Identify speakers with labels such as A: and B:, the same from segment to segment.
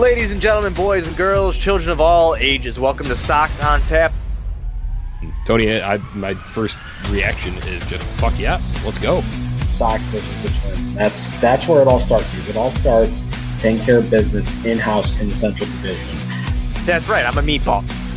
A: Ladies and gentlemen, boys and girls, children of all ages, welcome to Sox on Tap.
B: Tony, I, my first reaction is just fuck yes, let's go.
C: Sox versus the Twins. That's that's where it all starts. Because it all starts taking care of business in house in the Central Division.
A: That's right, I'm a meatball.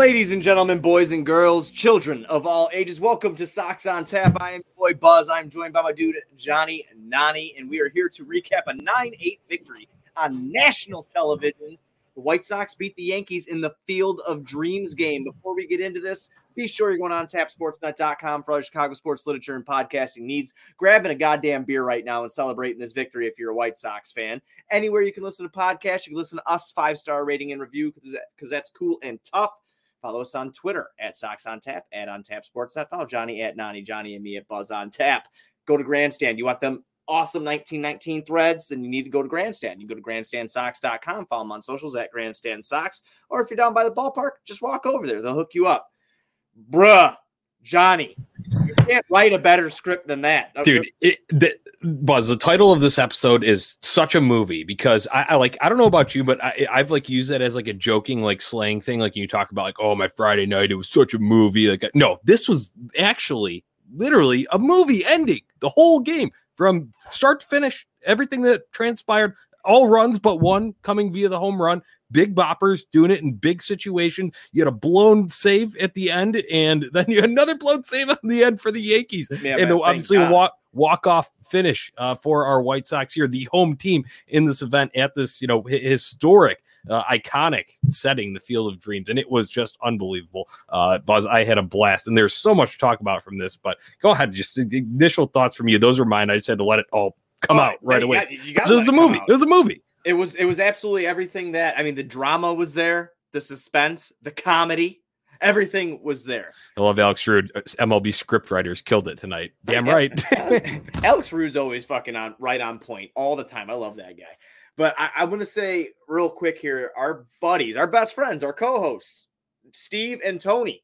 A: Ladies and gentlemen, boys and girls, children of all ages, welcome to Sox on Tap. I am your boy Buzz. I'm joined by my dude Johnny Nani, and we are here to recap a 9-8 victory on national television. The White Sox beat the Yankees in the Field of Dreams game. Before we get into this, be sure you're going on tapsportsnet.com for all your Chicago sports literature and podcasting needs. Grabbing a goddamn beer right now and celebrating this victory if you're a White Sox fan. Anywhere you can listen to podcasts, you can listen to us five star rating and review because that's cool and tough. Follow us on Twitter at Sox on Tap, at On Tap Sportsnet. Follow Johnny at Nani, Johnny and me at Buzz on Tap. Go to Grandstand. You want them awesome 1919 threads, then you need to go to Grandstand. You go to grandstandsox.com, follow them on socials at Grandstand Sox, or if you're down by the ballpark, just walk over there. They'll hook you up. Bruh, Johnny, can't write a better script than that.
B: Dude, it, the, Buzz, the title of this episode is such a movie because I, I like, I don't know about you, but I, I've like used that as like a joking, like slang thing. Like you talk about like, oh, my Friday night, it was such a movie. Like, no, this was actually literally a movie ending the whole game from start to finish, everything that transpired, all runs but one coming via the home run. Big boppers doing it in big situations. You had a blown save at the end, and then you had another blown save on the end for the Yankees,
A: Yeah,
B: and
A: man,
B: obviously a walk walk off finish uh, for our White Sox here, the home team in this event at this you know hi- historic. Uh, iconic setting, the Field of Dreams, and it was just unbelievable. Uh, Buzz, I had a blast, and there's so much to talk about from this. But go ahead, just initial thoughts from you. Those are mine. I just had to let it all come
A: Oh,
B: out right away.
A: got- you
B: So it was a movie. It was a movie.
A: It was it was absolutely everything that I mean the drama was there, the suspense, the comedy, everything was there.
B: I love Alex Root. uh, MLB script writers killed it tonight. Damn right.
A: Alex Root's always fucking on right on point all the time. I love that guy. But I, I want to say real quick here, our buddies, our best friends, our co-hosts, Steve and Tony,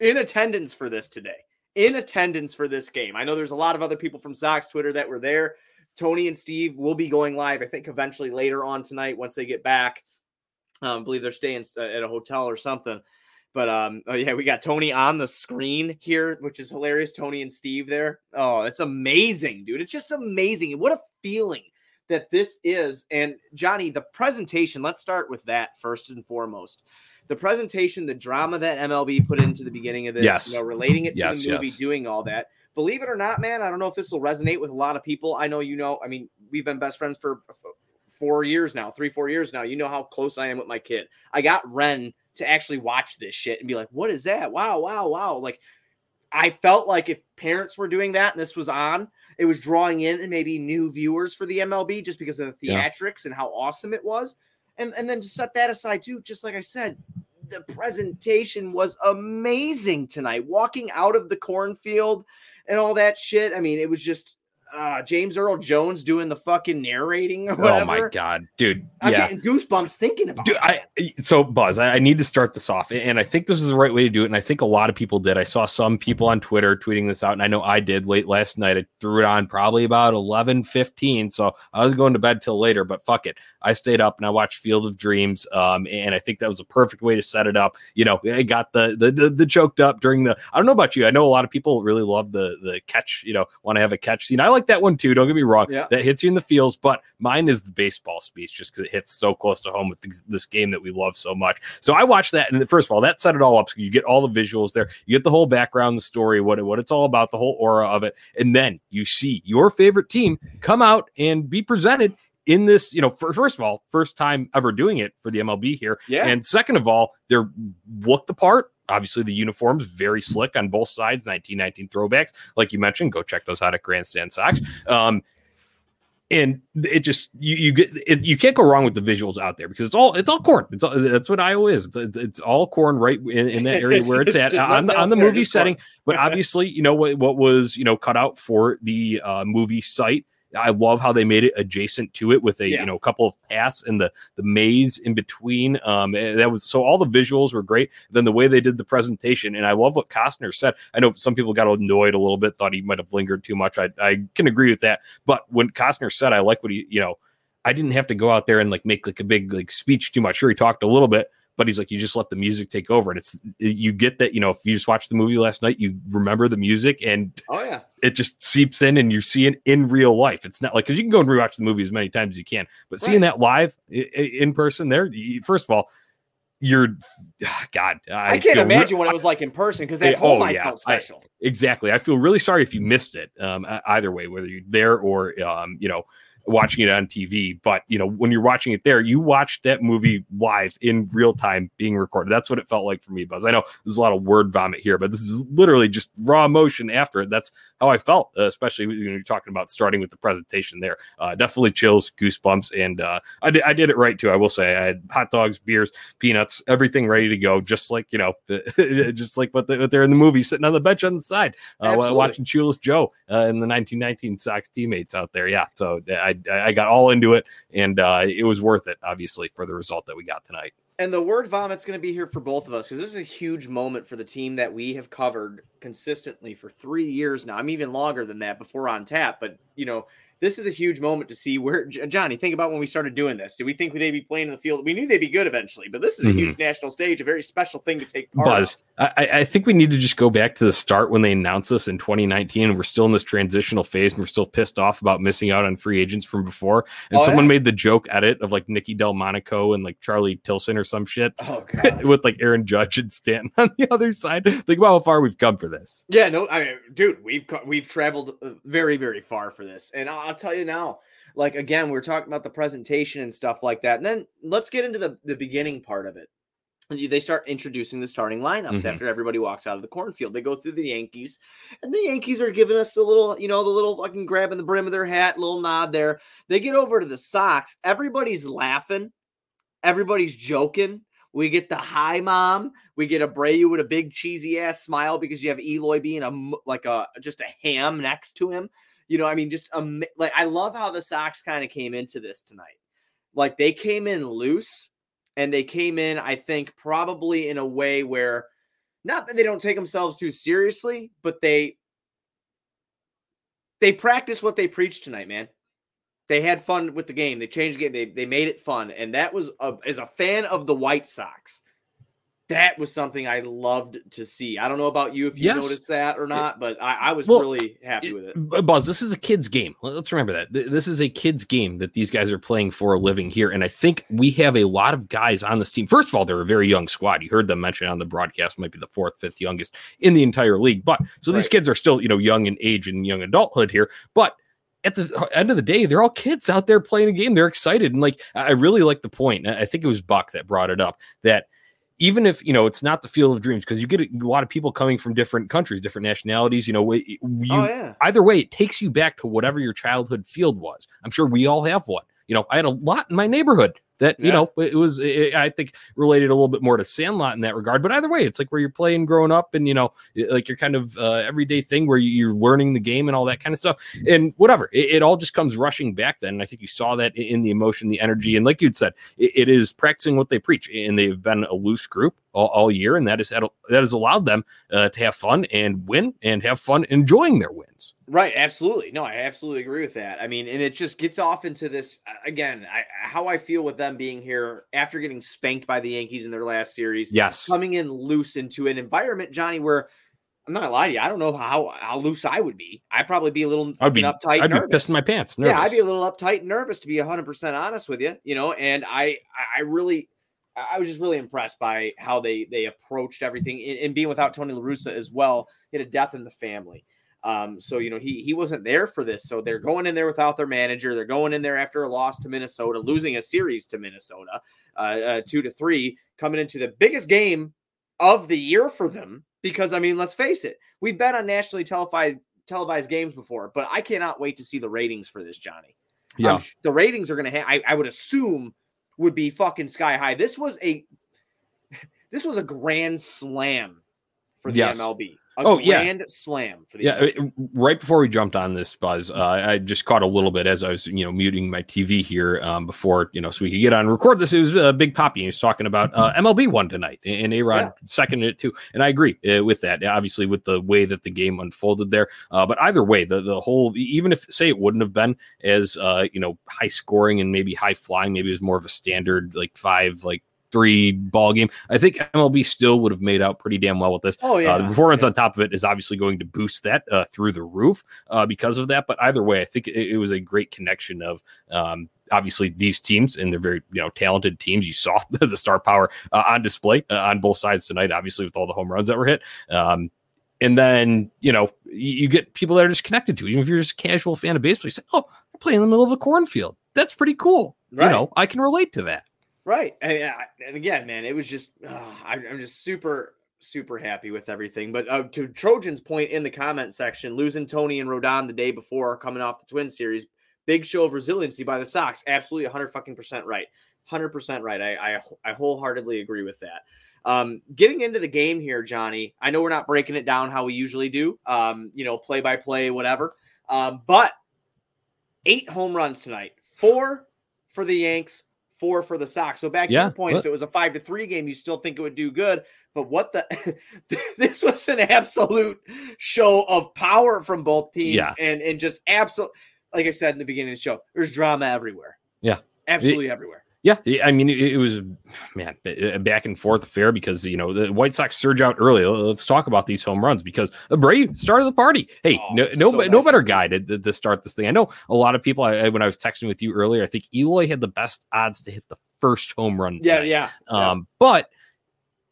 A: in attendance for this today. In attendance for this game. I know there's a lot of other people from Sox Twitter that were there. Tony and Steve will be going live, I think, eventually later on tonight once they get back. Um, I believe they're staying uh, at a hotel or something. But um, oh yeah, we got Tony on the screen here, which is hilarious. Tony and Steve there. Oh, it's amazing, dude. It's just amazing. What a feeling that this is. And Johnny, the presentation. Let's start with that first and foremost. The presentation, the drama that MLB put into the beginning of this,
B: Yes.
A: you know, relating it to
B: Yes,
A: the movie,
B: yes.
A: doing all that. Believe it or not, man, I don't know if this will resonate with a lot of people. I know you know. I mean, we've been best friends for four years now, three, four years now. You know how close I am with my kid. I got Ren to actually watch this shit and be like, what is that? Wow, wow, wow. Like, I felt like if parents were doing that and this was on, it was drawing in maybe new viewers for the MLB just because of the
B: Yeah.
A: theatrics and how awesome it was. And and then to set that aside too, just like I said, the presentation was amazing tonight. Walking out of the cornfield and all that shit. I mean, it was just uh James Earl Jones doing the fucking narrating or whatever.
B: Oh my god, dude.
A: I'm
B: yeah.
A: getting goosebumps thinking about
B: Dude,
A: it.
B: I so Buzz, I, I need to start this off, and I think this is the right way to do it. And I think a lot of people did. I saw some people on Twitter tweeting this out, and I know I did late last night. I threw it on probably about 11, 15. So I was going to bed till later, but fuck it. I stayed up and I watched Field of Dreams. Um, and I think that was a perfect way to set it up. You know, I got the the the, the choked up during the I don't know about you. I know a lot of people really love the the catch, you know, want to have a catch scene. I like that one too. Don't get me wrong.
A: Yeah.
B: That hits you in the feels, but mine is the baseball speech just because it hits so close to home with this, game that we love so much. So I watched that, and first of all, that set it all up. So you get all the visuals there, you get the whole background, the story, what it- what it's all about, the whole aura of it, and then you see your favorite team come out and be presented in this. You know, for, first of all, first time ever doing it for the MLB here,
A: Yeah.
B: and second of all, they're looked the part. Obviously, the uniforms very slick on both sides, 1919 throwbacks, like you mentioned. Go check those out at Grandstand Sox. Um, and it just you you get it, you can't go wrong with the visuals out there because it's all it's all corn. It's all, that's what Iowa is. It's, it's, it's all corn right in, in that area where it's at on the, on the movie setting. But obviously, you know what what was you know cut out for the uh, movie site I love how they made it adjacent to it with a yeah. you know a couple of paths and the the maze in between. Um, that was so all the visuals were great. Then the way they did the presentation, and I love what Costner said. I know some people got annoyed a little bit, thought he might have lingered too much. I I can agree with that. But when Costner said, I like what he you know. I didn't have to go out there and like make like a big like speech too much. Sure, he talked a little bit, but he's like, you just let the music take over. And it's, you get that, you know, if you just watched the movie last night, you remember the music and
A: oh, yeah,
B: it just seeps in and you see it in real life. It's not like, cause you can go and rewatch the movie as many times as you can, but right. seeing that live in person there, first of all, you're God.
A: I, I can't imagine re- what it was like in person because at home oh, I yeah, felt special. I,
B: exactly. I feel really sorry if you missed it. Um, either way, whether you're there or um, you know, watching it on TV. But you know, when you're watching it there, you watch that movie live in real time being recorded. That's what it felt like for me, Buzz. I know there's a lot of word vomit here, but this is literally just raw emotion after it. That's how I felt, uh, especially when you're talking about starting with the presentation there. Uh, definitely chills, goosebumps, and uh, I, did, I did it right too. I will say I had hot dogs, beers, peanuts, everything ready to go, just like you know, just like what, the, what, they're in the movie, sitting on the bench on the side, uh, watching Shoeless Joe uh, and the 1919 Sox teammates out there. Yeah, so I I, I got all into it, and uh, it was worth it, obviously, for the result that we got tonight.
A: And the word vomit's going to be here for both of us because this is a huge moment for the team that we have covered consistently for three years now. I'm even longer than that before on tap, but you know, this is a huge moment to see where Johnny. Think about when we started doing this. Did we think they'd be playing in the field? We knew they'd be good eventually, but this is a mm-hmm. huge national stage, a very special thing to take part.
B: Buzz, I, I, think we need to just go back to the start when they announced this in 2019, and we're still in this transitional phase, and we're still pissed off about missing out on free agents from before. And oh, someone yeah? made the joke edit of like Nicky Delmonico and like Charlie Tilson or some shit,
A: oh,
B: with like Aaron Judge and Stanton on the other side. Think about how far we've come for this.
A: Yeah, no, I mean, dude, we've we've traveled uh, very very far for this, and I'll tell you now like again, we are talking about the presentation and stuff like that. And then let's get into the, the beginning part of it. They start introducing the starting lineups mm-hmm. after everybody walks out of the cornfield. They go through the Yankees, and the Yankees are giving us a little, you know, the little fucking grabbing the brim of their hat, little nod there. They get over to the Sox. Everybody's laughing, everybody's joking. We get the hi mom. We get Abreu with a big cheesy ass smile because you have Eloy being a like a just a ham next to him. You know, I mean, just um, like I love how the Sox kind of came into this tonight. Like they came in loose and they came in, I think, probably in a way where not that they don't take themselves too seriously, but they they practice what they preach tonight, man. They had fun with the game. They changed the game. They, they made it fun. And that was a, as a fan of the White Sox, that was something I loved to see. I don't know about you if you yes. noticed that or not, but I, I was well, really happy with it.
B: Buzz, this is a kid's game. Let's remember that. This is a kid's game that these guys are playing for a living here. And I think we have a lot of guys on this team. First of all, they're a very young squad. You heard them mention on the broadcast, might be the fourth, fifth youngest in the entire league. But so right. these kids are still, you know, young in age and young adulthood here. But at the end of the day, they're all kids out there playing a game. They're excited. And like, I really like the point. I think it was Buck that brought it up that even if you know it's not the field of dreams because you get a, lot of people coming from different countries different nationalities you know oh, you, oh, yeah. either way it takes you back to whatever your childhood field was. I'm sure we all have one. You know i had a lot in my neighborhood that yeah. you know it was it, i think related a little bit more to sandlot in that regard. But either way it's like where you're playing growing up and you know like your kind of uh, everyday thing where you're learning the game and all that kind of stuff. And whatever it, it, all just comes rushing back then. And i think you saw that in the emotion the energy. And like you'd said it, it is practicing what they preach. And they've been a loose group all, all year. And that has had, that has allowed them uh, to have fun and win and have fun enjoying their wins
A: Right, absolutely. No, I absolutely agree with that. I mean, and it just gets off into this uh, again. I, how I feel with them being here after getting spanked by the Yankees in their last series.
B: Yes,
A: coming in loose into an environment, Johnny, where I'm not gonna lie to you. I don't know how how loose I would be. I'd probably be a little I'd be uptight.
B: I'd
A: nervous.
B: be pissing my pants. Nervous.
A: Yeah, I'd be a little uptight and nervous to be 100 percent honest with you. You know, and I I really I was just really impressed by how they they approached everything and, and being without Tony La Russa as well. Hit a death in the family. Um, so you know he he wasn't there for this. So they're going in there without their manager. They're going in there after a loss to Minnesota, losing a series to Minnesota, uh, uh, two to three, coming into the biggest game of the year for them. Because I mean, let's face it, we've been on nationally televised televised games before, but I cannot wait to see the ratings for this, Johnny.
B: Yeah.
A: I'm the ratings are going to. Ha- I, I would assume would be fucking sky high. This was a this was a grand slam for the
B: Yes.
A: MLB. A
B: Oh, yeah.
A: grand slam for the
B: Yeah, uh, right before we jumped on this, Buzz, uh, I just caught a little bit as I was, you know, muting my TV here um, before, you know, so we could get on and record this. It was uh, Big Papi. He was talking about uh, MLB one tonight, and A Rod
A: Yeah.
B: seconded it too. And I agree uh, with that. Obviously, with the way that the game unfolded there, uh, but either way, the the whole, even if say it wouldn't have been as, uh, you know, high scoring and maybe high flying, maybe it was more of a standard like five like three ball game. I think MLB still would have made out pretty damn well with this.
A: Oh yeah,
B: Uh, the performance on top of it is obviously going to boost that uh, through the roof uh, because of that. But either way, I think it, it was a great connection of um, obviously these teams and they're very you know talented teams. You saw the star power uh, on display uh, on both sides tonight, obviously with all the home runs that were hit. Um, and then you know you, you get people that are just connected to it. Even if you're just a casual fan of baseball, you say, "Oh, I play in the middle of a cornfield. That's pretty cool."
A: Right.
B: You know, I can relate to that.
A: Right. And, and again, man, it was just, uh, I'm, I'm just super, super happy with everything. But uh, to Trojan's point in the comment section, losing Tony and Rodon the day before coming off the Twin Series, big show of resiliency by the Sox. Absolutely 100 fucking percent right. 100% right. I, I, I wholeheartedly agree with that. Um, getting into the game here, Johnny, I know we're not breaking it down how we usually do, um, you know, play by play, whatever. Um, but eight home runs tonight, four for the Yanks, four for the Sox. So back to
B: Yeah,
A: your point, if it was a five to three game, you still think it would do good. But what the this was an absolute show of power from both teams
B: Yeah.
A: and and just absolute like I said in the beginning of the show, there's drama everywhere.
B: Yeah.
A: Absolutely everywhere.
B: Yeah, I mean, it, was man a back and forth affair because you know the White Sox surge out early. Let's talk about these home runs because Abreu started the party. Hey,
A: Oh,
B: no, no,
A: so
B: no
A: nice to
B: better guy to, to, start this thing. I know a lot of people. I, when I was texting with you earlier, I think Eloy had the best odds to hit the first home run.
A: Yeah, yeah. yeah.
B: Um, but uh,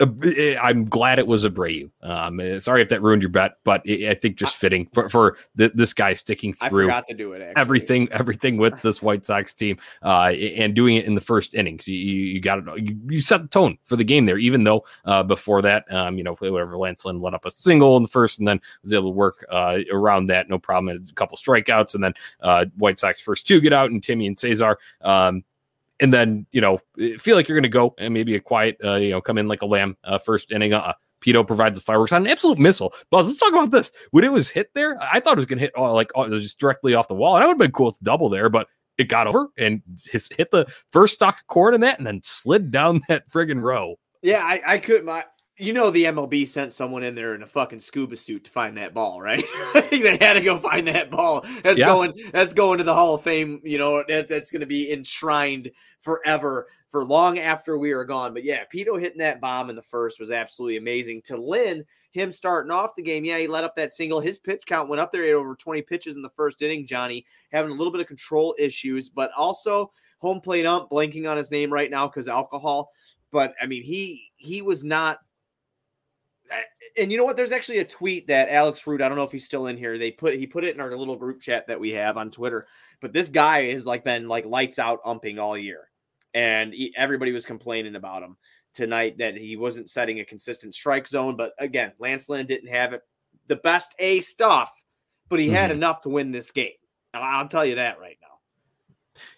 B: I'm glad it was Abreu. Um, uh, sorry if that ruined your bet, but I I think just fitting for for th- this guy sticking through
A: forgot to do it.
B: Everything everything with this White Sox team uh, and doing it in the first innings. You, you, you got it. You, you set the tone for the game there, even though uh, before that, um, you know, whatever Lance Lynn let up a single in the first and then was able to work uh, around that. No problem. A couple strikeouts and then uh, White Sox first two get out and Timmy and Cesar. Um, and then, you know, feel like you're going to go and maybe a quiet, uh, you know, come in like a lamb uh, first inning. Uh, Pito provides the fireworks on an absolute missile. Buzz, let's talk about this. When it was hit there, I thought it was going to hit uh, like uh, just directly off the wall. And I would have been cool to double there, but it got over and his, hit the first stock of corn in that and then slid down that friggin' row.
A: Yeah, I, I could my you know the MLB sent someone in there in a fucking scuba suit to find that ball, right? they had to go find that ball. That's
B: Yeah.
A: going that's going to the Hall of Fame, you know, that, that's gonna be enshrined forever for long after we are gone. But yeah, Pito hitting that bomb in the first was absolutely amazing. To Lynn, him starting off the game, yeah, he let up that single. His pitch count went up there. He had over 20 pitches in the first inning, Johnny, having a little bit of control issues, but also home plate ump, blanking on his name right now because alcohol. But I mean, he he was not and you know what? There's actually a tweet that Alex Root, I don't know if he's still in here. They put he put it in our little group chat that we have on Twitter. But this guy has like been like lights out umping all year, and he, everybody was complaining about him tonight that he wasn't setting a consistent strike zone. But again, Lance Lynn didn't have it the best A stuff, but he had
B: Mhm.
A: enough to win this game. I'll tell you that right now.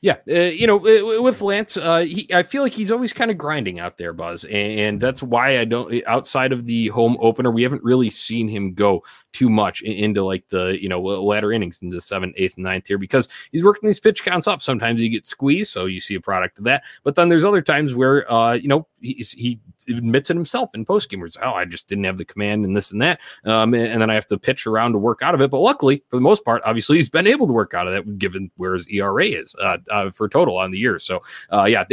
B: Yeah, uh, you know, uh, with Lance, uh, he, I feel like he's always kind of grinding out there, Buzz, and, and that's why I don't. Outside of the home opener, we haven't really seen him go too much into like the you know latter innings into seventh, eighth, ninth here because he's working these pitch counts up. Sometimes you get squeezed, so you see a product of that. But then there's other times where uh, you know he, admits it himself in post game, where oh, I just didn't have the command and this and that, um, and, and then I have to pitch around to work out of it. But luckily, for the most part, obviously he's been able to work out of that, given where his ERA is uh, uh, for total on the year. So uh, yeah,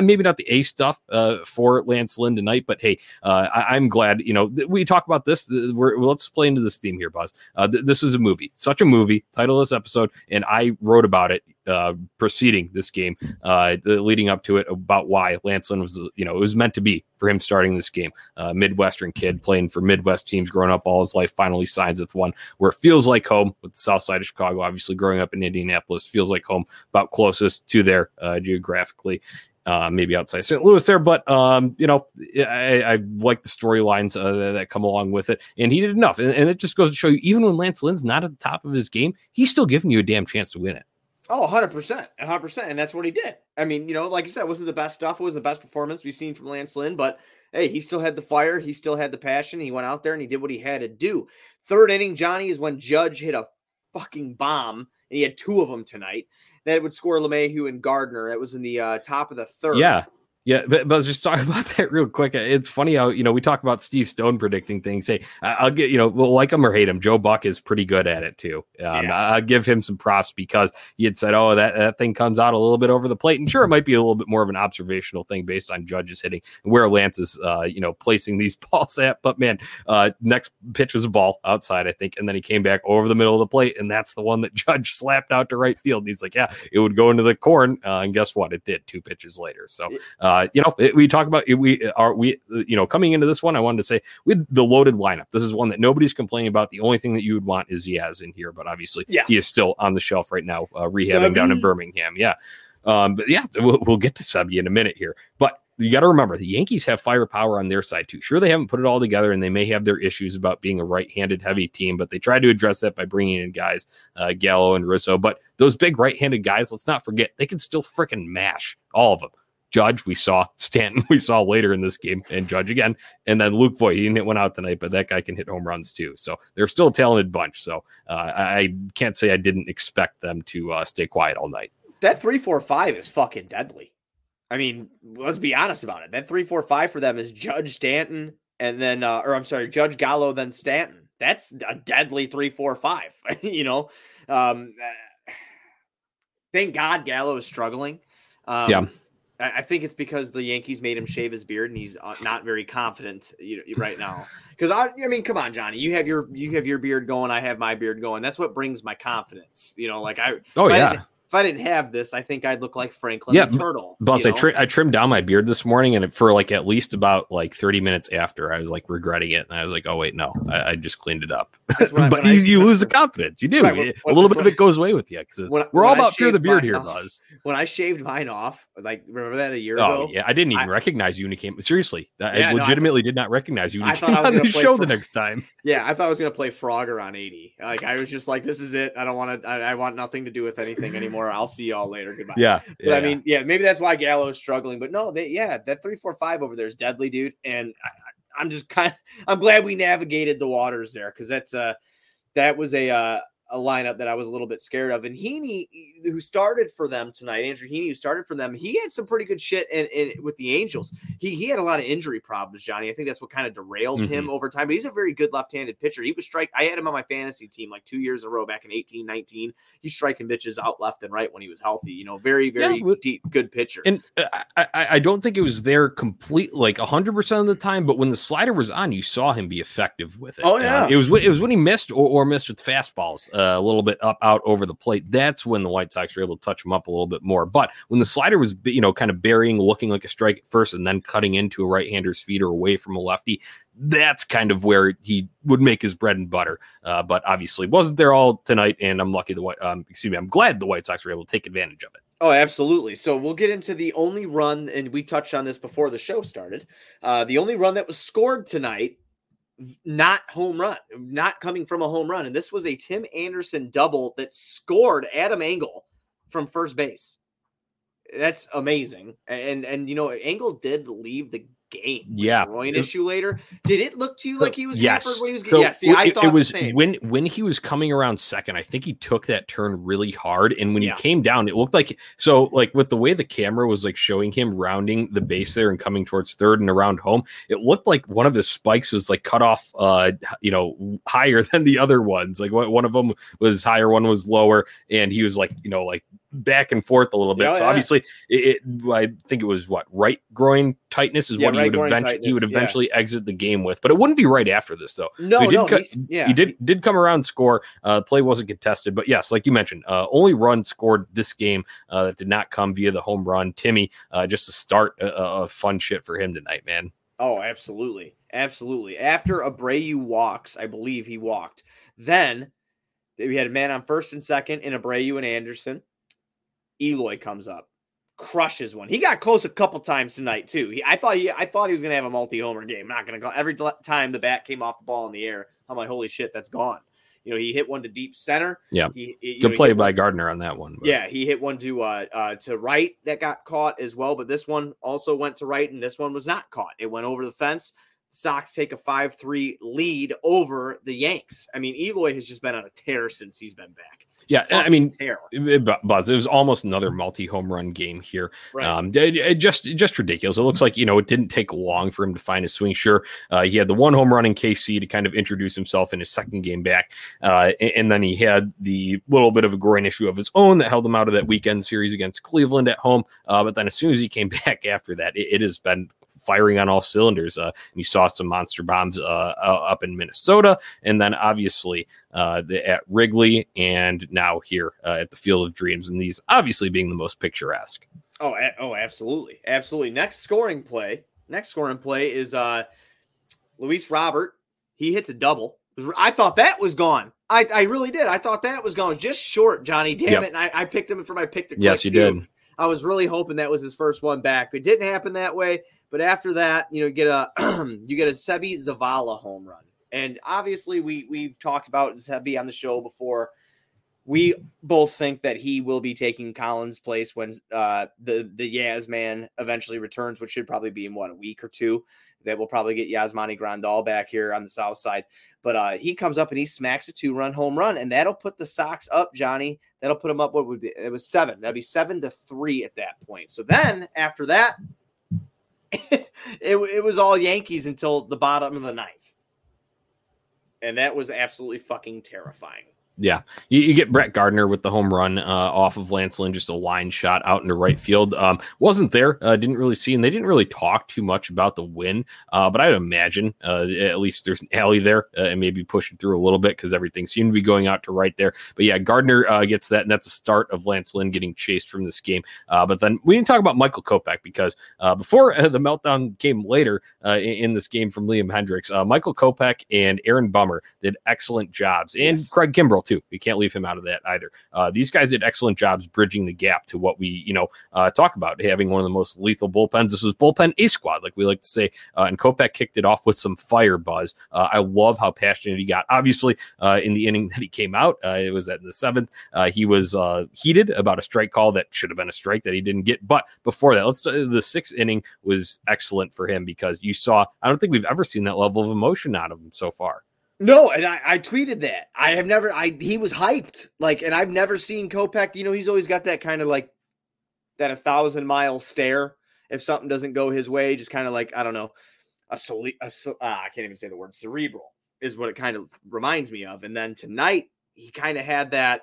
B: maybe not the A stuff uh, for Lance Lynn tonight, but hey, uh, I, I'm glad. You know, we talk about this. th- We're, let's play into this theme here, Buzz. Uh, th- this is a movie, such a movie. Title of this episode, and I wrote about it uh, preceding this game, uh, leading up to it about why Lance Lynn was, you know, it was meant to be for him starting this game. Uh, Midwestern kid playing for Midwest teams, growing up all his life, finally signs with one where it feels like home with the South Side of Chicago. Obviously, growing up in Indianapolis feels like home, about closest to there uh, geographically. Uh, maybe outside St. Louis there, but um, you know, I, I like the storylines uh, that, come along with it, and he did enough. And, and it just goes to show you, even when Lance Lynn's not at the top of his game, he's still giving you a damn chance to win it.
A: Oh, 100%. 100%. And that's what he did. I mean, you know, like you said, wasn't the best stuff. It was the best performance we've seen from Lance Lynn, but hey, he still had the fire. He still had the passion. He went out there and he did what he had to do. Third inning, Johnny, is when Judge hit a fucking bomb, and he had two of them tonight. That would score LeMahieu and Gardner. That was in the uh, top of the third.
B: Yeah. Yeah, but, but I was just talking about that real quick. It's funny how you know we talk about Steve Stone predicting things. Hey, I'll get you know, we'll like him or hate him. Joe Buck is pretty good at it too. Um,
A: Yeah.
B: I'll give him some props because he had said, "Oh, that that thing comes out a little bit over the plate," and sure, it might be a little bit more of an observational thing based on Judge's hitting and where Lance is, uh, you know, placing these balls at. But man, uh, next pitch was a ball outside, I think, and then he came back over the middle of the plate, and that's the one that Judge slapped out to right field. And he's like, "Yeah, it would go into the corn," uh, and guess what? It did two pitches later. So uh, you know, it, we talk about it, we are we you know coming into this one. I wanted to say we had the loaded lineup. This is one that nobody's complaining about. The only thing that you would want is Yaz in here, but obviously
A: Yeah.
B: he is still on the shelf right now, uh, rehabbing down in Birmingham. Yeah, um, but yeah, we'll, we'll get to Sebi in a minute here, but. You got to remember the Yankees have firepower on their side too. Sure, they haven't put it all together, and they may have their issues about being a right-handed heavy team, but they tried to address that by bringing in guys, uh, Gallo and Rizzo. But those big right-handed guys, let's not forget, they can still freaking mash all of them. Judge, we saw Stanton, we saw later in this game, and Judge again, and then Luke Voit. He didn't hit one out tonight, but that guy can hit home runs too. So they're still a talented bunch. So uh, I I can't say I didn't expect them to uh, stay quiet all night.
A: That three four five is fucking deadly. I mean, let's be honest about it. That three four five for them is Judge Stanton, and then, uh, or I'm sorry, Judge Gallo, then Stanton. That's a deadly three four five. you know, um, thank God Gallo is struggling. Um,
B: Yeah.
A: I I think it's because the Yankees made him shave his beard, and he's uh, not very confident you know, right now. Because I, I mean, come on, Johnny, you have your you have your beard going, I have my beard going. That's what brings my confidence. You know, like I,
B: Oh
A: if I
B: yeah,
A: didn't- if I didn't have this, I think I'd look like Franklin
B: Yeah,
A: the Turtle. You
B: I, tri- I trimmed down my beard this morning, and for like at least about like 30 minutes after, I was like regretting it, and I was like, "Oh wait, no, I, I just cleaned it up."
A: That's when I-
B: but you, you lose the confidence. You do.
A: Right, when-
B: a little bit of it goes away with you because we're all about fear the beard here,
A: off,
B: Buzz.
A: when I shaved mine off, like remember that a year
B: Oh
A: ago?
B: yeah, I didn't even
A: I-
B: recognize you when you came. Seriously, I
A: Yeah, no, I
B: legitimately did not recognize you when
A: I
B: you
A: thought
B: came
A: I was
B: on
A: gonna
B: the show the next time.
A: Yeah, I thought I was gonna play Frogger on 80. Like I was just like, this is it. I don't want to. I, I want nothing to do with anything anymore. I'll see y'all later. Goodbye.
B: Yeah,
A: But I mean, yeah, maybe that's why Gallo is struggling. But no, they, yeah, that three four five over there is deadly, dude. And I, I'm just kind of, I'm glad we navigated the waters there because that's uh that was a uh, a lineup that I was a little bit scared of. And Heaney, who started for them tonight, Andrew Heaney, who started for them, he had some pretty good shit in, in with the Angels. He he had a lot of injury problems, Johnny. I think that's what kind of derailed him over time. But he's a very good left-handed pitcher. He was strike. I had him on my fantasy team like two years in a row back in 18, 19. He's striking bitches out left and right when he was healthy. You know, very very
B: well-
A: deep, good pitcher.
B: And uh, I, I, I don't think it was there complete like hundred percent of the time, but when the slider was on, you saw him be effective with it.
A: Oh,
B: Um,
A: yeah.
B: it was when- it was when he missed or, or missed with fastballs a little bit up out over the plate. That's when the White Sox were able to touch him up a little bit more. But when the slider was you know kind of burying, looking like a strike at first, and then cutting into a right hander's feet or away from a lefty. That's kind of where he would make his bread and butter, uh, but obviously wasn't there all tonight. And I'm lucky the White, um, excuse me, I'm glad the White Sox were able to take advantage of it.
A: Oh, absolutely. So we'll get into the only run, and we touched on this before the show started. Uh, the only run that was scored tonight, not home run, not coming from a home run. And this was a Tim Anderson double that scored Adam Engel from first base. That's amazing. And and you know, Engel did leave the game.
B: Yeah.
A: groin issue later. Did it look to you like he was
B: yes.
A: he was?
B: So
A: yeah, see, I
B: it,
A: thought
B: it was when when he was coming around second. I think he took that turn really hard, and when
A: Yeah.
B: he came down, it looked like so like with the way the camera was like showing him rounding the base there and coming towards third and around home. It looked like one of his spikes was like cut off, uh, you know, higher than the other ones. Like one of them was higher, one was lower, and he was like you know like back and forth a little bit.
A: Yeah,
B: so
A: yeah.
B: obviously, it, it I think it was what right groin tightness is
A: Yeah,
B: what he
A: right
B: would eventually he would eventually exit the game with. But it wouldn't be right after this though.
A: no,
B: he did
A: no,
B: cut-
A: he's- yeah,
B: He did did come around score. Uh, play wasn't contested, but yes, like you mentioned, uh, only run scored this game uh, that did not come via the home run. Timmy, uh, just to start a, a a fun shit for him tonight, man.
A: Oh, absolutely. Absolutely. After Abreu walks, I believe he walked. Then we had a man on first and second in Abreu and Anderson. Eloy comes up, crushes one. He got close a couple times tonight too. He, I thought he, I thought he was gonna have a multi-homer game. Not gonna go every time the bat came off the ball in the air. I'm like, holy shit, that's gone. You know, he hit one to deep center.
B: Yeah.
A: he, he-
B: Good
A: know,
B: play by
A: one-
B: Gardner on that one. but-
A: Yeah, he hit one to uh, uh to right that got caught as well, but this one also went to right, and this one was not caught. It went over the fence. Sox take a five-three lead over the Yanks. I mean, Eloy has just been on a tear since he's been back.
B: yeah. I mean,
A: tear.
B: it- Bu- Buzz, it was almost another multi home run game here.
A: Right.
B: Um, it- it just just ridiculous. It looks like you know it didn't take long for him to find his swing. Sure, uh, he had the one home run in KC to kind of introduce himself in his second game back, uh, and, and then he had the little bit of a groin issue of his own that held him out of that weekend series against Cleveland at home. Uh, but then as soon as he came back after that, it, it has been firing on all cylinders. Uh, you saw some monster bombs uh, up in Minnesota, and then obviously uh, the, at Wrigley, and now here uh, at the Field of Dreams, and these obviously being the most picturesque.
A: Oh, a- oh, absolutely, absolutely. Next scoring play. Next scoring play is uh Luis Robert. He hits a double. I thought that was gone. I, I really did. I thought that was gone. Just short, Johnny. Damn
B: Yep.
A: it. And I, I picked him for my pick to
B: Yes, you
A: too.
B: did.
A: I was really hoping that was his first one back. It didn't happen that way. But after that, you know, get a you get a Sebi Zavala home run. And obviously we we've talked about Sebi on the show before. We both think that he will be taking Collins' place when uh, the the Yaz man eventually returns, which should probably be in what a week or two. That will probably get Yasmani Grandal back here on the south side. But uh, he comes up and he smacks a two run home run, and that'll put the Sox up, Johnny. That'll put them up. What would be? It was seven. That'd be seven to three at that point. So then after that, it, it was all Yankees until the bottom of the ninth, and that was absolutely fucking terrifying.
B: Yeah, you, you get Brett Gardner with the home run uh, off of Lance Lynn, just a line shot out into right field. Um, wasn't there, uh, didn't really see, and they didn't really talk too much about the win. Uh, but I'd imagine uh, at least there's an alley there uh, and maybe pushing through a little bit because everything seemed to be going out to right there. But yeah, Gardner uh, gets that, and that's the start of Lance Lynn getting chased from this game. Uh, but then we didn't talk about Michael Kopech because uh, before uh, the meltdown came later uh, in, in this game from Liam Hendriks, uh, Michael Kopech and Aaron Bummer did excellent jobs, and
A: Yes.
B: Craig Kimbrel too. We can't leave him out of that either. Uh, these guys did excellent jobs bridging the gap to what we, you know, uh, talk about having one of the most lethal bullpens. This was bullpen A squad, like we like to say. Uh, and Kopech kicked it off with some fire buzz. Uh, I love how passionate he got. Obviously, uh, in the inning that he came out, uh, it was at the seventh. He was heated about a strike call that should have been a strike that he didn't get. But before that, let's the sixth inning was excellent for him because you saw. I don't think we've ever seen that level of emotion out of him so far.
A: No, and I, I tweeted that. I have never. I he was hyped, like, and I've never seen Kopech. You know, he's always got that kind of like that a thousand mile stare if something doesn't go his way. Just kind of like I don't know, a, cele- a ah, I can't even say the word cerebral is what it kind of reminds me of. And then tonight he kind of had that.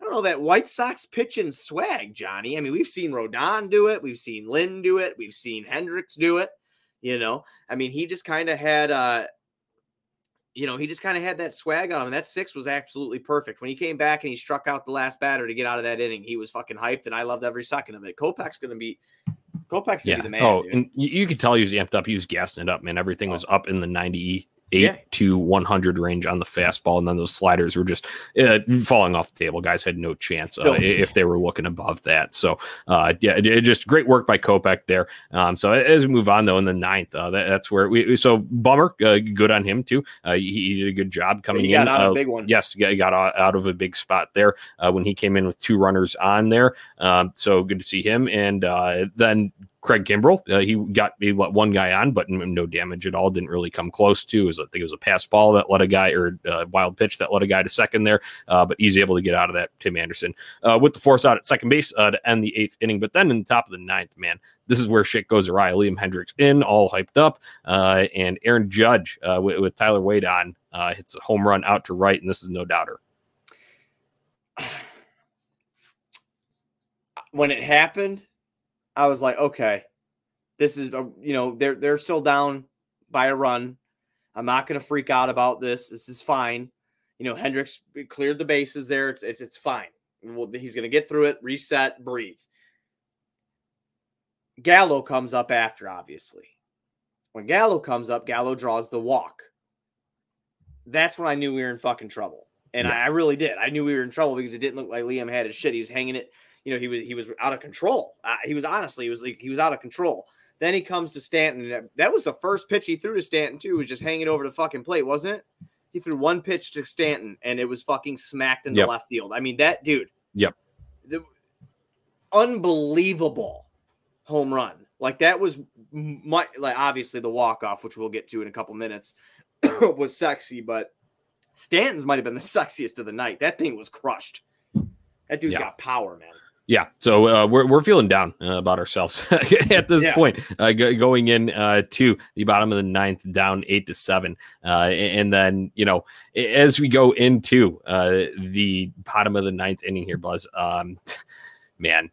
A: I don't know that White Sox pitching swag, Johnny. I mean, we've seen Rodon do it, we've seen Lynn do it, we've seen Hendriks do it. You know, I mean, he just kind of had uh you know, he just kind of had that swag on him. And that six was absolutely perfect. When he came back and he struck out the last batter to get out of that inning, he was fucking hyped, and I loved every second of it. Kopech's going to be, Kopech's going to
B: Yeah.
A: be the man.
B: oh,
A: dude.
B: and you, could tell he was amped up. He was gassing it up, man. Everything oh. was up in the 98
A: Yeah.
B: to 100 range on the fastball. And then those sliders were just uh, falling off the table. Guys had no chance uh,
A: No.
B: if they were looking above that. So, uh, yeah, it, it just great work by Kopech there. Um, so as we move on, though, in the ninth, uh, that, that's where we, so Bummer, uh, good on him, too. Uh, he, he did a good job coming
A: he got
B: in.
A: out of a big one.
B: Yes, he got- out out of a big spot there uh, when he came in with two runners on there. Um, so good to see him. And uh, then Craig Kimbrel, uh, he got he let one guy on, but no damage at all. Didn't really come close to. It was, I think it was a pass ball that let a guy or uh, wild pitch that let a guy to second there. Uh, but he's able to get out of that. Tim Anderson uh, with the force out at second base uh, to end the eighth inning. But then in the top of the ninth, man, this is where shit goes awry. Liam Hendriks in, all hyped up, uh, and Aaron Judge with, with Tyler Wade on hits a home run out to right, and this is no doubter.
A: when it happened, I was like, okay, this is a, you know they're they're still down by a run. I'm not going to freak out about this. This is fine. You know, Hendriks cleared the bases there. It's it's, it's fine. Well, he's going to get through it, reset, breathe. Gallo comes up after, obviously. When Gallo comes up, Gallo draws the walk. That's when I knew we were in fucking trouble. And I, I really did. I knew we were in trouble because it didn't look like Liam had his shit. He was hanging it you know, he was he was out of control. Uh, he was honestly, he was like he was out of control. Then he comes to Stanton. And that was the first pitch he threw to Stanton too. Was just hanging over the fucking plate, wasn't it? He threw one pitch to Stanton, and it was fucking smacked into
B: Yep.
A: left field. I mean, that dude.
B: Yep.
A: The, unbelievable home run. Like that was my like obviously the walk off, which we'll get to in a couple minutes, was sexy, but Stanton's might have been the sexiest of the night. That thing was crushed. That dude's
B: Yeah.
A: got power, man.
B: Yeah, so uh, we're we're feeling down uh, about ourselves at this
A: Yeah.
B: point, uh, go, going in uh, to the bottom of the ninth, down eight to seven, uh, and then you know as we go into uh, the bottom of the ninth inning here, Buzz, um, man,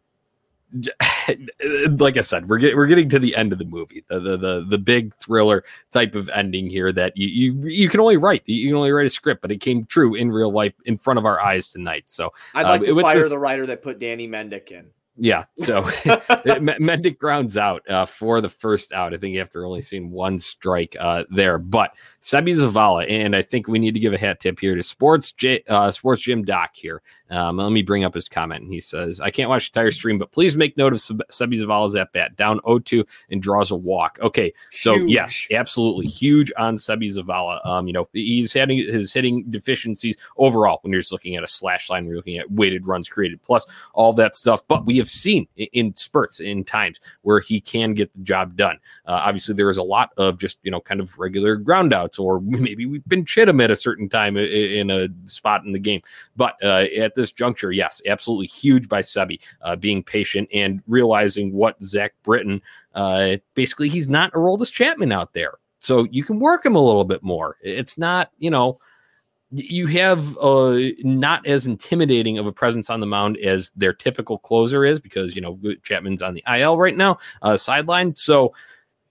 B: like I said, we're getting we're getting to the end of the movie, the the the, the big thriller type of ending here that you, you you can only write, you can only write a script, but it came true in real life in front of our eyes tonight. So
A: I'd like um,
B: to
A: fire
B: this-
A: the writer that put Danny Mendick in.
B: Yeah, so M- Mendick grounds out uh, for the first out. I think after only seeing one strike uh, there, but Sebi Zavala, and I think we need to give a hat tip here to Sports J, uh, Sports Gym Doc here. Um, let me bring up his comment. And he says, "I can't watch the entire stream, but please make note of Seb- Sebi Zavala's at bat down 0-2 and draws a walk." Okay, so
A: Huge.
B: yes, absolutely huge on Sebi Zavala. Um, you know he's having his hitting deficiencies overall when you're just looking at a slash line, we're looking at weighted runs created plus all that stuff. But we have seen in spurts, in times where he can get the job done. Uh, obviously, there is a lot of just you know kind of regular ground outs, or maybe we've been chit him at a certain time in a spot in the game. But uh, at this juncture, yes, absolutely huge by Sebi, uh, being patient and realizing what Zach Britton, uh, basically, he's not a Roldis Chapman out there. So you can work him a little bit more. It's not, you know, you have uh, not as intimidating of a presence on the mound as their typical closer is because, you know, Chapman's on the IL right now, uh, sideline. So,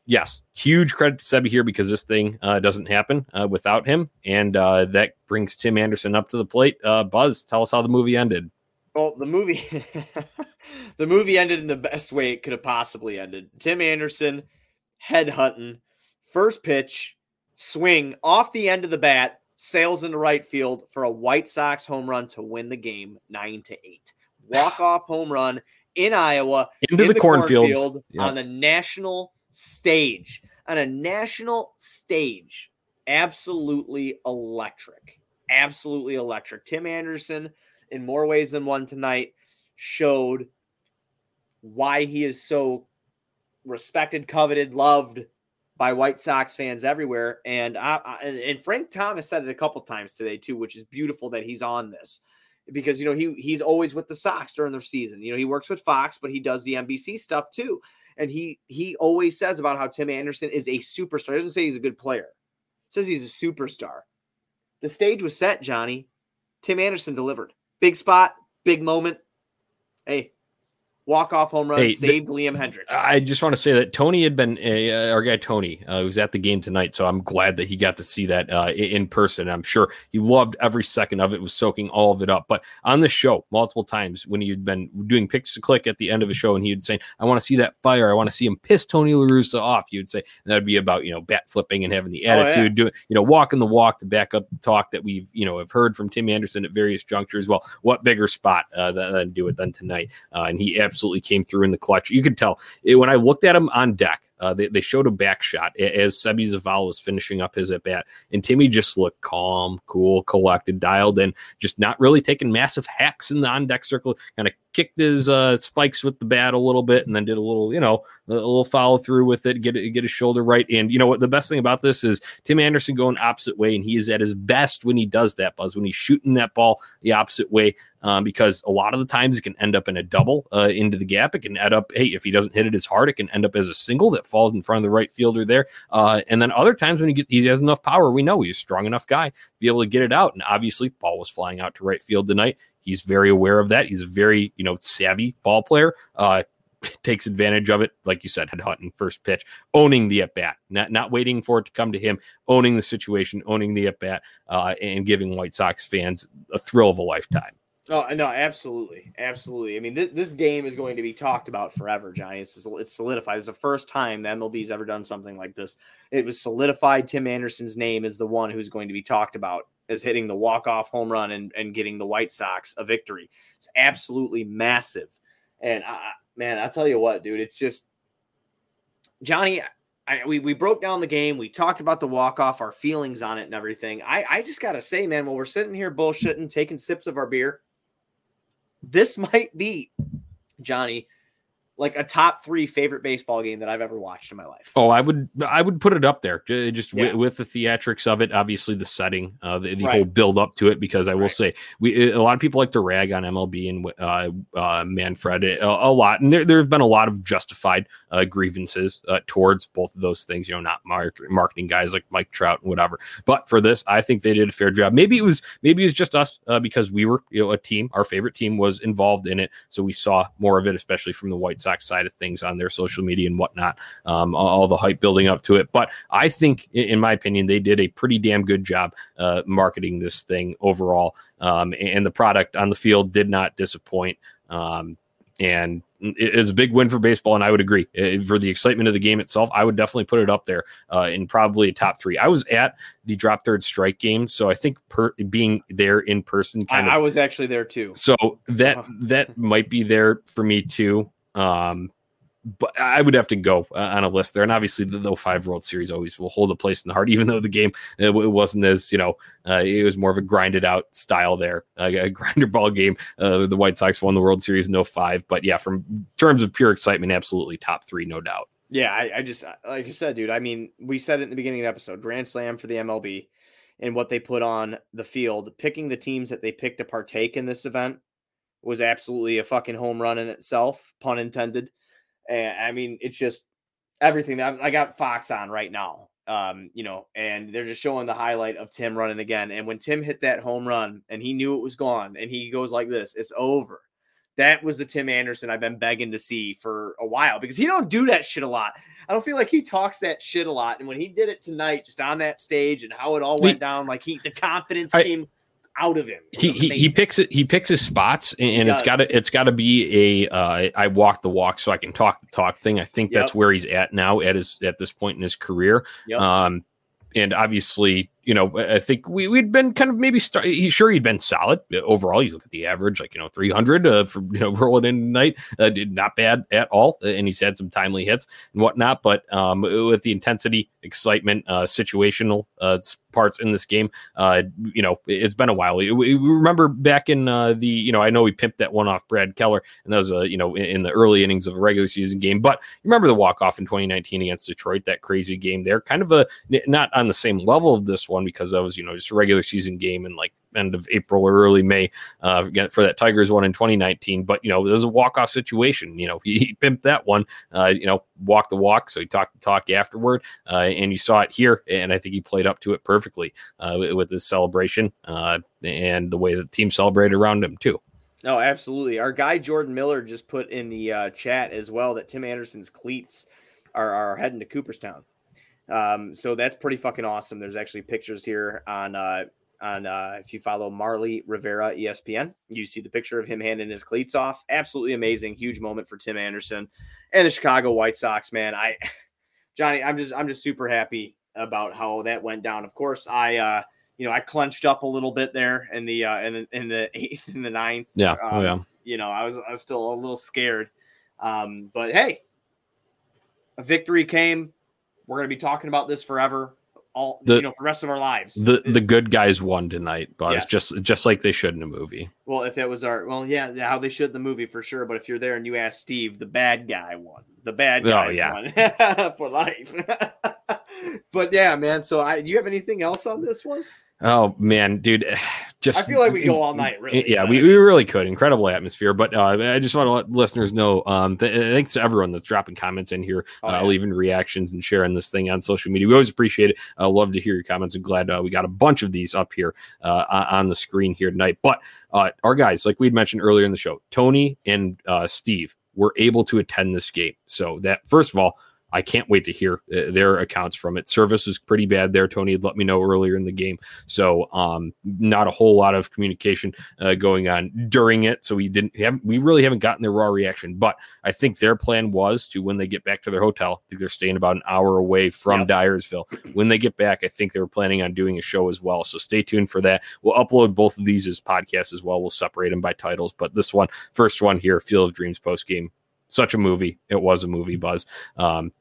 B: yes, huge credit to Sebi here because this thing uh, doesn't happen uh, without him. And uh, that brings Tim Anderson up to the plate. Uh, Buzz, tell us how the movie ended.
A: Well, the movie the movie ended in the best way it could have possibly ended. Tim Anderson head hunting, first pitch, swing off the end of the bat, sails into right field for a White Sox home run to win the game 9 to 8. Walk off home run in Iowa
B: Into
A: in
B: the, cornfields.
A: cornfield
B: Yeah.
A: on the national stage. On a national stage. Absolutely electric. Absolutely electric. Tim Anderson, in more ways than one tonight, showed why he is so respected, coveted, loved by White Sox fans everywhere. And I, I, and- Frank Thomas said it a couple times today too, which is beautiful that he's on this because you know he he's always with the Sox during their season. You know he works with Fox, but he does the NBC stuff too. And he he always says about how Tim Anderson is a superstar. He doesn't say he's a good player. says he's a superstar. The stage was set, Johnny. Tim Anderson delivered. Big spot, big moment. Hey, walk off home run
B: Hey,
A: saved Liam Hendriks.
B: I just want to say that Tony had been uh, our guy Tony uh, was at the game tonight, so I'm glad that he got to see that uh, in person. I'm sure he loved every second of it, was soaking all of it up. But on the show, multiple times when he'd been doing picks to click at the end of a show, and he'd say, "I want to see that fire. I want to see him piss Tony LaRussa off." You'd say that'd be about you know bat flipping and having the
A: Oh, yeah.
B: attitude, doing you know walking the walk to back up the talk that we've you know have heard from Tim Anderson at various junctures. Well, what bigger spot uh, than, than do it than tonight? Uh, and he absolutely came through in the clutch. You could tell it, when I looked at him on deck. Uh, they, they showed a back shot as Sebi Zaval was finishing up his at bat, and Timmy just looked calm, cool, collected, dialed in, just not really taking massive hacks in the on deck circle. Kind of kicked his uh, spikes with the bat a little bit, and then did a little, you know, a little follow through with it, get get his shoulder right. And you know what? The best thing about this is Tim Anderson going opposite way, and he is at his best when he does that. Buzz when he's shooting that ball the opposite way, um, because a lot of the times it can end up in a double uh, into the gap. It can end up, hey, if he doesn't hit it as hard, it can end up as a single that falls in front of the right fielder there. Uh, and then other times when he get, he has enough power, we know he's a strong enough guy to be able to get it out. And obviously, ball was flying out to right field tonight. He's very aware of that. He's a very you know savvy ball player. Uh, takes advantage of it, like you said, head hunting first pitch, owning the at bat, not not waiting for it to come to him, owning the situation, owning the at bat, uh, and giving White Sox fans a thrill of a lifetime.
A: Oh no, absolutely, absolutely. I mean, this, this game is going to be talked about forever, Johnny. It's, it's solidified. It's the first time the MLB's ever done something like this. It was solidified. Tim Anderson's name is the one who's going to be talked about as hitting the walk off home run and, and getting the White Sox a victory. It's absolutely massive. And I, man, I'll tell you what, dude, it's just Johnny. I, we we broke down the game. We talked about the walk off, our feelings on it, and everything. I I just gotta say, man, while we're sitting here bullshitting, taking sips of our beer, this might be Johnny like a top three favorite baseball game that I've ever watched in my life.
B: Oh, I would I would put it up there just
A: Yeah.
B: with, with the theatrics of it. Obviously, the setting, uh, the, the
A: Right.
B: whole build up to it. Because I will
A: Right.
B: say, we a lot of people like to rag on MLB and uh, uh, Manfred a, a lot, and there there have been a lot of justified uh, grievances uh, towards both of those things. You know, not mark, marketing guys like Mike Trout and whatever. But for this, I think they did a fair job. Maybe it was maybe it was just us uh, because we were you know a team. Our favorite team was involved in it, so we saw more of it, especially from the White Sox side of things on their social media and whatnot. Um, all, the hype building up to it. But I think, in my opinion, they did a pretty damn good job uh, marketing this thing overall. Um, and the product on the field did not disappoint. Um, and it is a big win for baseball, and I would agree. For the excitement of the game itself, I would definitely put it up there uh, in probably a top three. I was at the drop third strike game, so I think per, being there in person
A: I,
B: of
A: I was actually there too.
B: so that that might be there for me too. Um, but I would have to go uh, on a list there, and obviously the, the five World Series always will hold a place in the heart, even though the game uh, it wasn't as you know uh, it was more of a grinded out style there, uh, a grinder ball game. Uh, the White Sox won the World Series, no five, but yeah, from terms of pure excitement, absolutely top three, no doubt.
A: Yeah, I, I just like I said, dude. I mean, we said it in the beginning of the episode. Grand Slam for the MLB and what they put on the field. Picking the teams that they picked to partake in this event was absolutely a fucking home run in itself, pun intended. And I mean, it's just everything. that I got Fox on right now, um, you know, and they're just showing the highlight of Tim running again. And when Tim hit that home run and he knew it was gone, and he goes like this, "It's over." That was the Tim Anderson I've been begging to see for a while because he don't do that shit a lot. I don't feel like he talks that shit a lot. And when he did it tonight, just on that stage and how it all
B: He-
A: went down, like he the confidence
B: I-
A: came out of him.
B: He, he, he picks it he picks his spots and, and it's got to it's got to be a uh, I walk the walk so I can talk the talk thing. I think that's where he's at now at his at this point in his career.
A: Yep.
B: Um, and obviously, you know, I think we we'd been kind of maybe start. He's sure he'd been solid overall. You look at the average, like you know, three hundred uh, for you know rolling in tonight, uh, did not bad at all. uh, And he's had some timely hits and whatnot. But um, with the intensity, excitement, uh, situational uh, parts in this game, uh, you know, it's been a while. We, we remember back in uh, the, you know, I know we pimped that one off Brad Keller, and that was, uh, you know, in, in the early innings of a regular season game. But you remember the walk off in 2019 against Detroit, that crazy game there, kind of a not on the same level of this one because that was, you know, just a regular season game in like end of April or early May uh, for that Tigers one in 2019. But you know, there was a walk off situation. You know, he, pimped that one. Uh, you know, walk the walk, so he talked the talk afterward, uh, and you saw it here. And I think he played up to it perfectly uh, with- with his celebration uh, and the way the team celebrated around him too.
A: No, absolutely. Our guy Jordan Miller just put in the uh, chat as well that Tim Anderson's cleats are, are heading to Cooperstown. Um, so that's pretty fucking awesome. There's actually pictures here on uh, on uh, if you follow Marly Rivera ESPN, you see the picture of him handing his cleats off. Absolutely amazing, huge moment for Tim Anderson and the Chicago White Sox. Man, I Johnny, I'm just I'm just super happy about how that went down. Of course, I uh, you know I clenched up a little bit there in the uh, in the, in the eighth and the ninth
B: Yeah. oh
A: Um,
B: yeah.
A: you know, I was I was still a little scared. Um, but hey, a victory came. We're gonna be talking about this forever, all
B: The-
A: you know, for the rest of our lives.
B: The the good guys won tonight, but
A: Yes.
B: just just like they should in a movie.
A: well, if it was our well, yeah, yeah, how they should in the movie for sure. But if you're there and you ask Steve, the bad guy won. The bad guy Oh,
B: yeah.
A: won for life. but yeah, man. So I do you have anything else on this one?
B: Oh man, dude, just
A: I feel like we go all night, really.
B: Yeah, we, we really could. Incredible atmosphere. But uh, I just want to let listeners know. Um, th- thanks to everyone that's dropping comments in here,
A: Oh,
B: uh,
A: yeah.
B: leaving reactions and sharing this thing on social media. We always appreciate it. I love to hear your comments. I'm glad uh, we got a bunch of these up here uh, on on the screen here tonight. But uh, our guys, like we'd mentioned earlier in the show, Tony and uh, Steve were able to attend this game. So that first of all. I can't wait to hear uh, their accounts from it. Service is pretty bad there. Tony had let me know earlier in the game. So um, not a whole lot of communication uh, going on during it. So we didn't have we really haven't gotten their raw reaction. But I think their plan was to when they get back to their hotel. I think they're staying about an hour away from
A: Yep.
B: Dyersville. When they get back, I think they were planning on doing a show as well. So stay tuned for that. We'll upload both of these as podcasts as well. We'll separate them by titles. But this one, first one here, Field of Dreams post game, such a movie. It was a movie, Buzz. Um,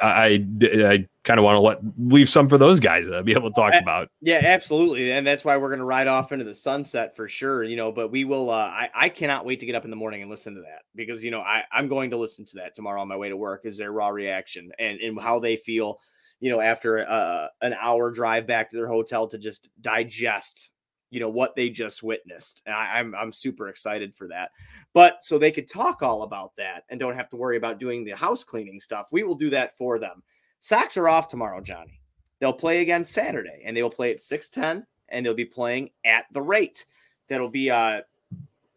B: I, I kind of want to let leave some for those guys to be able to talk about.
A: Yeah, absolutely, and that's why we're going to ride off into the sunset for sure. You know, but we will. Uh, I I cannot wait to get up in the morning and listen to that because you know I I'm going to listen to that tomorrow on my way to work. Is their raw reaction and and how they feel. You know, after uh, an hour drive back to their hotel to just digest you know what they just witnessed. I, am I'm, I'm super excited for that. But so they could talk all about that and don't have to worry about doing the house cleaning stuff. We will do that for them. Sox are off tomorrow, Johnny. They'll play again Saturday, and they will play at 6:10, and they'll be playing at the rate. That'll be uh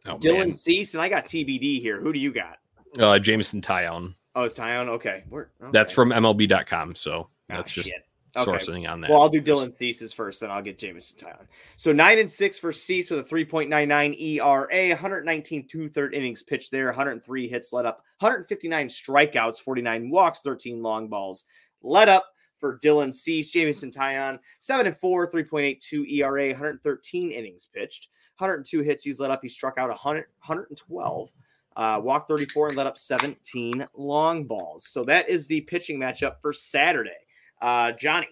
A: oh, Dylan Cease, and I got TBD here. Who do you got?
B: Uh Jameson Taillon.
A: Oh, it's Taillon. Okay.
B: okay. That's from MLB.com. So ah, that's just shit. Okay. sourcing on that.
A: Well, I'll do Dylan Cease's first, then I'll get Jameson Taillon. So nine and six for Cease with a 3.99 ERA, 119 two third innings pitched there, 103 hits let up, 159 strikeouts, 49 walks, 13 long balls let up for Dylan Cease. Jameson Taillon, seven and four, 3.82 ERA, 113 innings pitched, 102 hits he's let up. He struck out 100, 112. Uh, walked 34 and let up 17 long balls. So that is the pitching matchup for Saturday. Uh, Johnny,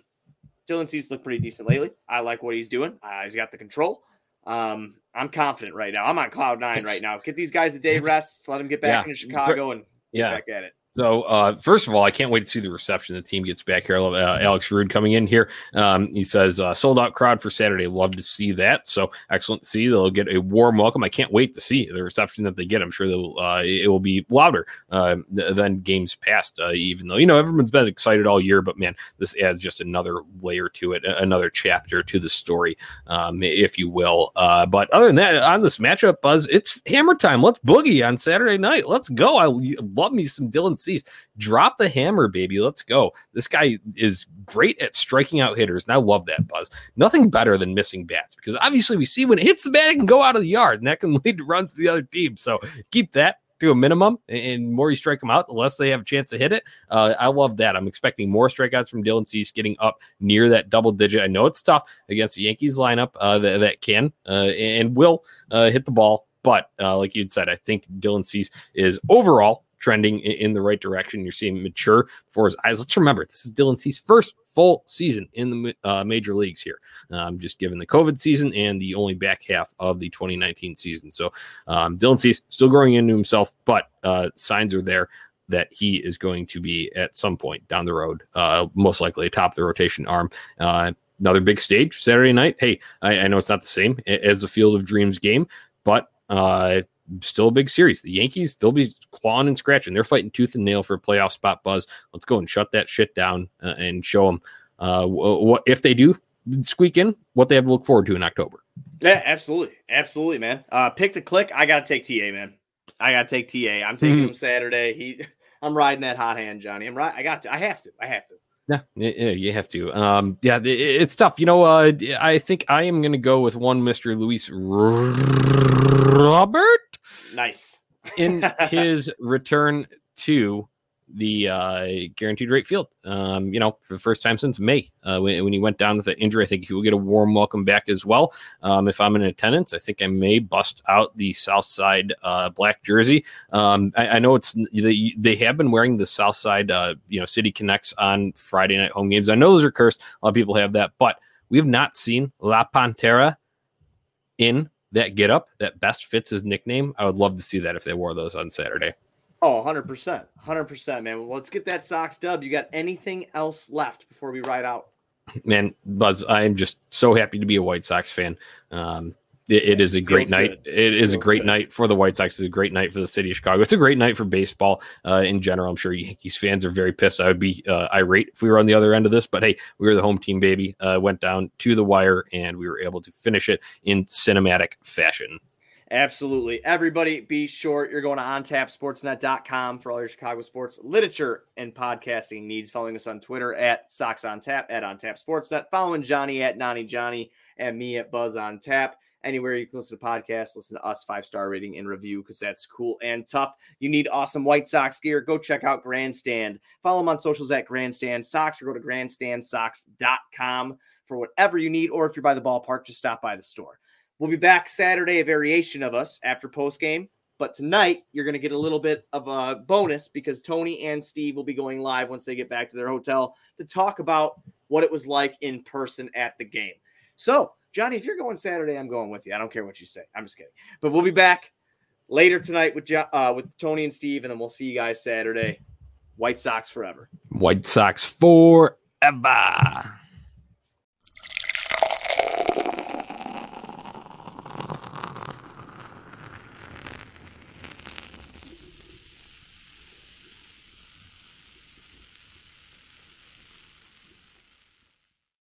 A: Dylan Cease looked pretty decent lately. I like what he's doing. Uh, he's got the control. Um, I'm confident right now. I'm on cloud nine it's, right now. Get these guys a day rest. Let them get back yeah, into Chicago and yeah. back at it.
B: So, uh, first of all, I can't wait to see the reception the team gets back here. I love uh, Alex Root coming in here. Um, he says, uh, sold out crowd for Saturday. Love to see that. So, excellent to see. They'll get a warm welcome. I can't wait to see the reception that they get. I'm sure they'll, uh, it will be louder uh, than games past, uh, even though, you know, everyone's been excited all year. But man, this adds just another layer to it, another chapter to the story, um, if you will. but other than that, on this matchup, Buzz, it's hammer time. Let's boogie on Saturday night. Let's go. I love me some Dylan Drop the hammer, baby. Let's go. This guy is great at striking out hitters, and I love that buzz. Nothing better than missing bats because obviously we see when it hits the bat, it can go out of the yard, and that can lead to runs to the other team. So keep that to a minimum, and more you strike them out, the less they have a chance to hit it. Uh, I love that. I'm expecting more strikeouts from Dylan Cease getting up near that double digit. I know it's tough against the Yankees lineup uh, that, that, can uh, and will uh, hit the ball. But uh, like you'd said, I think Dylan Cease is overall trending in the right direction. You're seeing mature before his eyes. Let's remember, this is Dylan Cease's first full season in the uh, major leagues here, um, just given the COVID season and the only back half of the 2019 season. So um, Dylan Cease still growing into himself, but uh, signs are there that he is going to be at some point down the road, uh, most likely atop the rotation arm. Uh, another big stage Saturday night. Hey, I, I, know it's not the same as the Field of Dreams game, but uh, still a big series. The Yankees, they'll be clawing and scratching. They're fighting tooth and nail for a playoff spot. Buzz, let's go and shut that shit down uh, and show them uh, what if they do squeak in, what they have to look forward to in October.
A: Yeah, absolutely, absolutely, man. Uh, pick the click. I gotta take TA, man. I gotta take TA. I'm taking mm-hmm. him Saturday. He, I'm riding that hot hand, Johnny. I'm right. I got to. I have to. I have to.
B: Yeah, yeah, you have to. Um, yeah, it's tough. You know, uh, I think I am going to go with one Mister Luis Robert.
A: Nice.
B: in his return to the uh, guaranteed rate field. Um, you know, for the first time since May, uh, when, when, he went down with an injury, I think he will get a warm welcome back as well. Um, if I'm in attendance, I think I may bust out the South Side uh, black jersey. Um, I, I, know it's they, they have been wearing the South Side, uh, you know, City Connects on Friday night home games. I know those are cursed. A lot of people have that, but we have not seen La Pantera in that get up that best fits his nickname. I would love to see that if they wore those on Saturday.
A: Oh, 100%. 100%, man. Well, let's get that Sox dub. You got anything else left before we ride out?
B: Man, Buzz, I am just so happy to be a White Sox fan. Um, it, it is a great night. It is a great good. night for the White Sox. It's a great night for the city of Chicago. It's a great night for baseball uh, in general. I'm sure Yankees fans are very pissed. I would be uh, irate if we were on the other end of this, but hey, we were the home team, baby. Uh, went down to the wire and we were able to finish it in cinematic fashion.
A: Absolutely. Everybody be sure you're going to ontapsportsnet.com for all your Chicago sports literature and podcasting needs. Following us on Twitter at Sox on Tap, at On Tap Sportsnet. Following Johnny at Nani Johnny and me at Buzz on Tap. Anywhere you can listen to podcasts, listen to us, five star rating and review because that's cool and tough. You need awesome White Sox gear. Go check out Grandstand. Follow them on socials at Grandstand Sox or go to grandstandsox.com for whatever you need. Or if you're by the ballpark, just stop by the store. We'll be back Saturday, a variation of us after post game. But tonight, you're going to get a little bit of a bonus because Tony and Steve will be going live once they get back to their hotel to talk about what it was like in person at the game. So, Johnny, if you're going Saturday, I'm going with you. I don't care what you say. I'm just kidding. But we'll be back later tonight with uh, with Tony and Steve, and then we'll see you guys Saturday. White Sox forever.
B: White Sox forever.